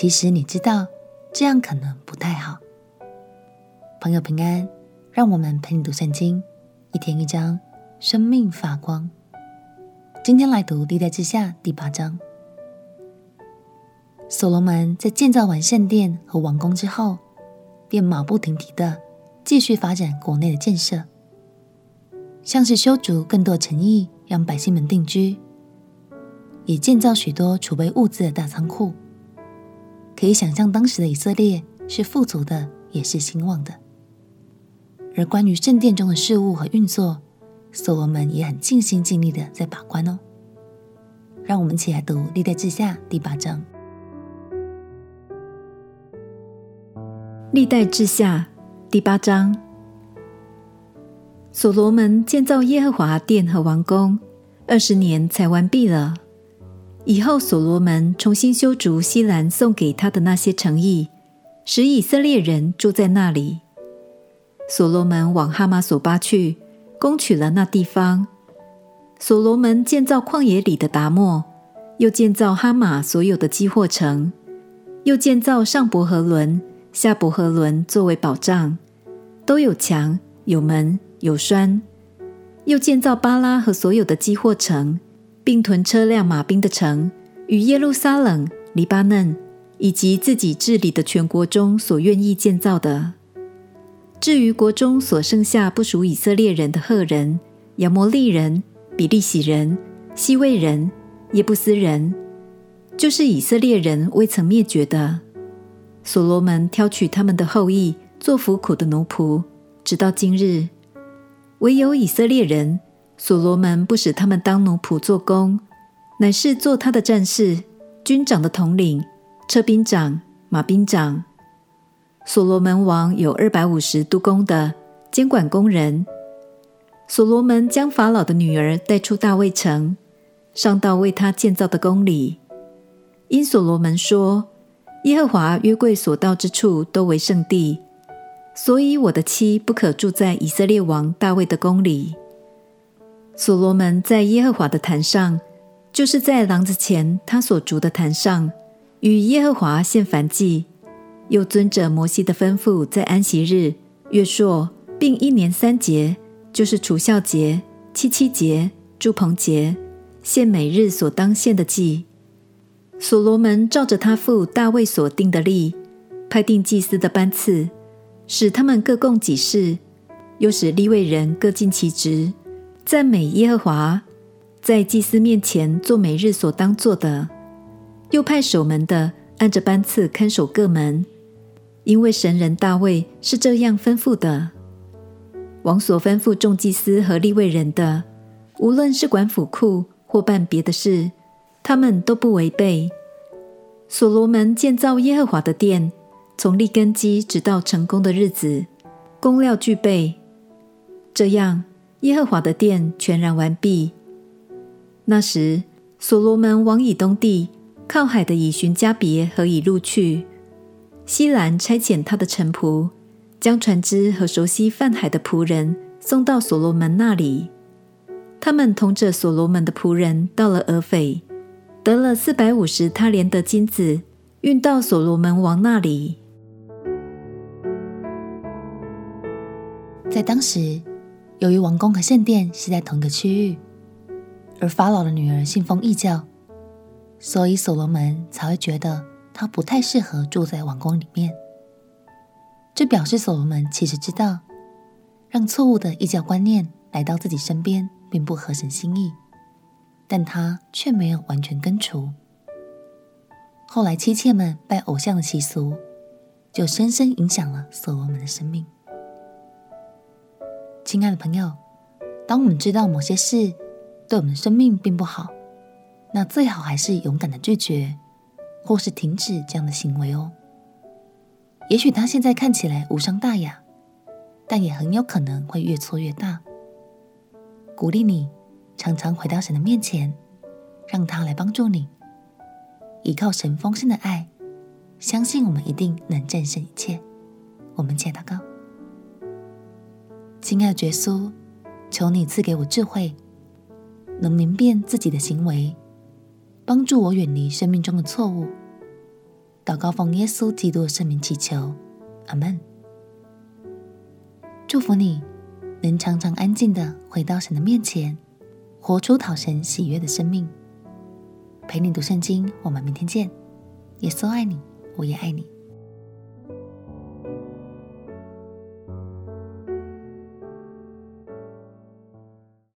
其实你知道这样可能不太好。朋友平安，让我们陪你读圣经，一天一章，生命发光。今天来读历代志下第八章。所罗门在建造完圣殿和王宫之后，便马不停蹄地继续发展国内的建设，像是修筑更多城邑，让百姓们定居，也建造许多储备物资的大仓库。可以想象，当时的以色列是富足的，也是兴旺的。而关于圣殿中的事务和运作，所罗门也很尽心尽力的在把关哦。让我们一起来读历代志下第八章。历代志下第八章，所罗门建造耶和华殿和王宫，二十年才完毕了。以后，所罗门重新修筑西兰送给他的那些城邑，使以色列人住在那里。所罗门往哈马所巴去，攻取了那地方。所罗门建造旷野里的达莫，又建造哈马所有的积货城，又建造上伯和伦。下伯和伦作为保障，都有墙、有门、有栓。又建造巴拉和所有的积货城，并屯车辆马兵的城，与耶路撒冷、黎巴嫩以及自己治理的全国中所愿意建造的。至于国中所剩下不属以色列人的赫人、亚摩利人、比利洗人、希未人、耶布斯人，就是以色列人未曾灭绝的。所罗门挑取他们的后裔做服苦的奴仆，直到今日。唯有以色列人，所罗门不使他们当奴仆做工，乃是做他的战士、军长的统领、车兵长、马兵长。所罗门王有二百五十督工的监管工人。所罗门将法老的女儿带出大卫城，上到为他建造的宫里，因所罗门说。耶和华约柜所到之处都为圣地，所以我的妻不可住在以色列王大卫的宫里。所罗门在耶和华的坛上，就是在廊子前他所筑的坛上，与耶和华献燔祭，又遵着摩西的吩咐，在安息日、月朔，并一年三节，就是除酵节、七七节、祝棚节，献每日所当献的祭。所罗门照着他父大卫所定的例，派定祭司的班次，使他们各供己事，又使利未人各尽其职，赞美耶和华，在祭司面前做每日所当做的。又派守门的按着班次看守各门，因为神人大卫是这样吩咐的。王所吩咐众祭司和立位人的，无论是管府库或办别的事。他们都不违背。所罗门建造耶和华的殿，从立根基直到成功的日子，工料俱备。这样，耶和华的殿全然完毕。那时，所罗门往以东地靠海的以寻加别和以路去。西兰差遣他的臣仆，将船只和熟悉泛海的仆人送到所罗门那里。他们同着所罗门的仆人到了俄斐。得了四百五十他连的金子，运到所罗门王那里。在当时，由于王宫和圣殿是在同个区域，而法老的女儿信奉异教，所以所罗门才会觉得他不太适合住在王宫里面。这表示所罗门其实知道，让错误的异教观念来到自己身边，并不合神心意。但他却没有完全根除。后来妻妾们拜偶像的习俗，就深深影响了所罗门的生命。亲爱的朋友，当我们知道某些事对我们生命并不好，那最好还是勇敢的拒绝，或是停止这样的行为哦。也许他现在看起来无伤大雅，但也很有可能会越错越大。鼓励你。常常回到神的面前，让他来帮助你，依靠神丰盛的爱，相信我们一定能战胜一切。我们且祷告：亲爱的耶稣，求你赐给我智慧，能明辨自己的行为，帮助我远离生命中的错误，祷告奉耶稣基督的圣名祈求，阿门。祝福你能常常安静的回到神的面前，活出讨神喜悦的生命。陪你读圣经，我们明天见。耶稣爱你，我也爱你。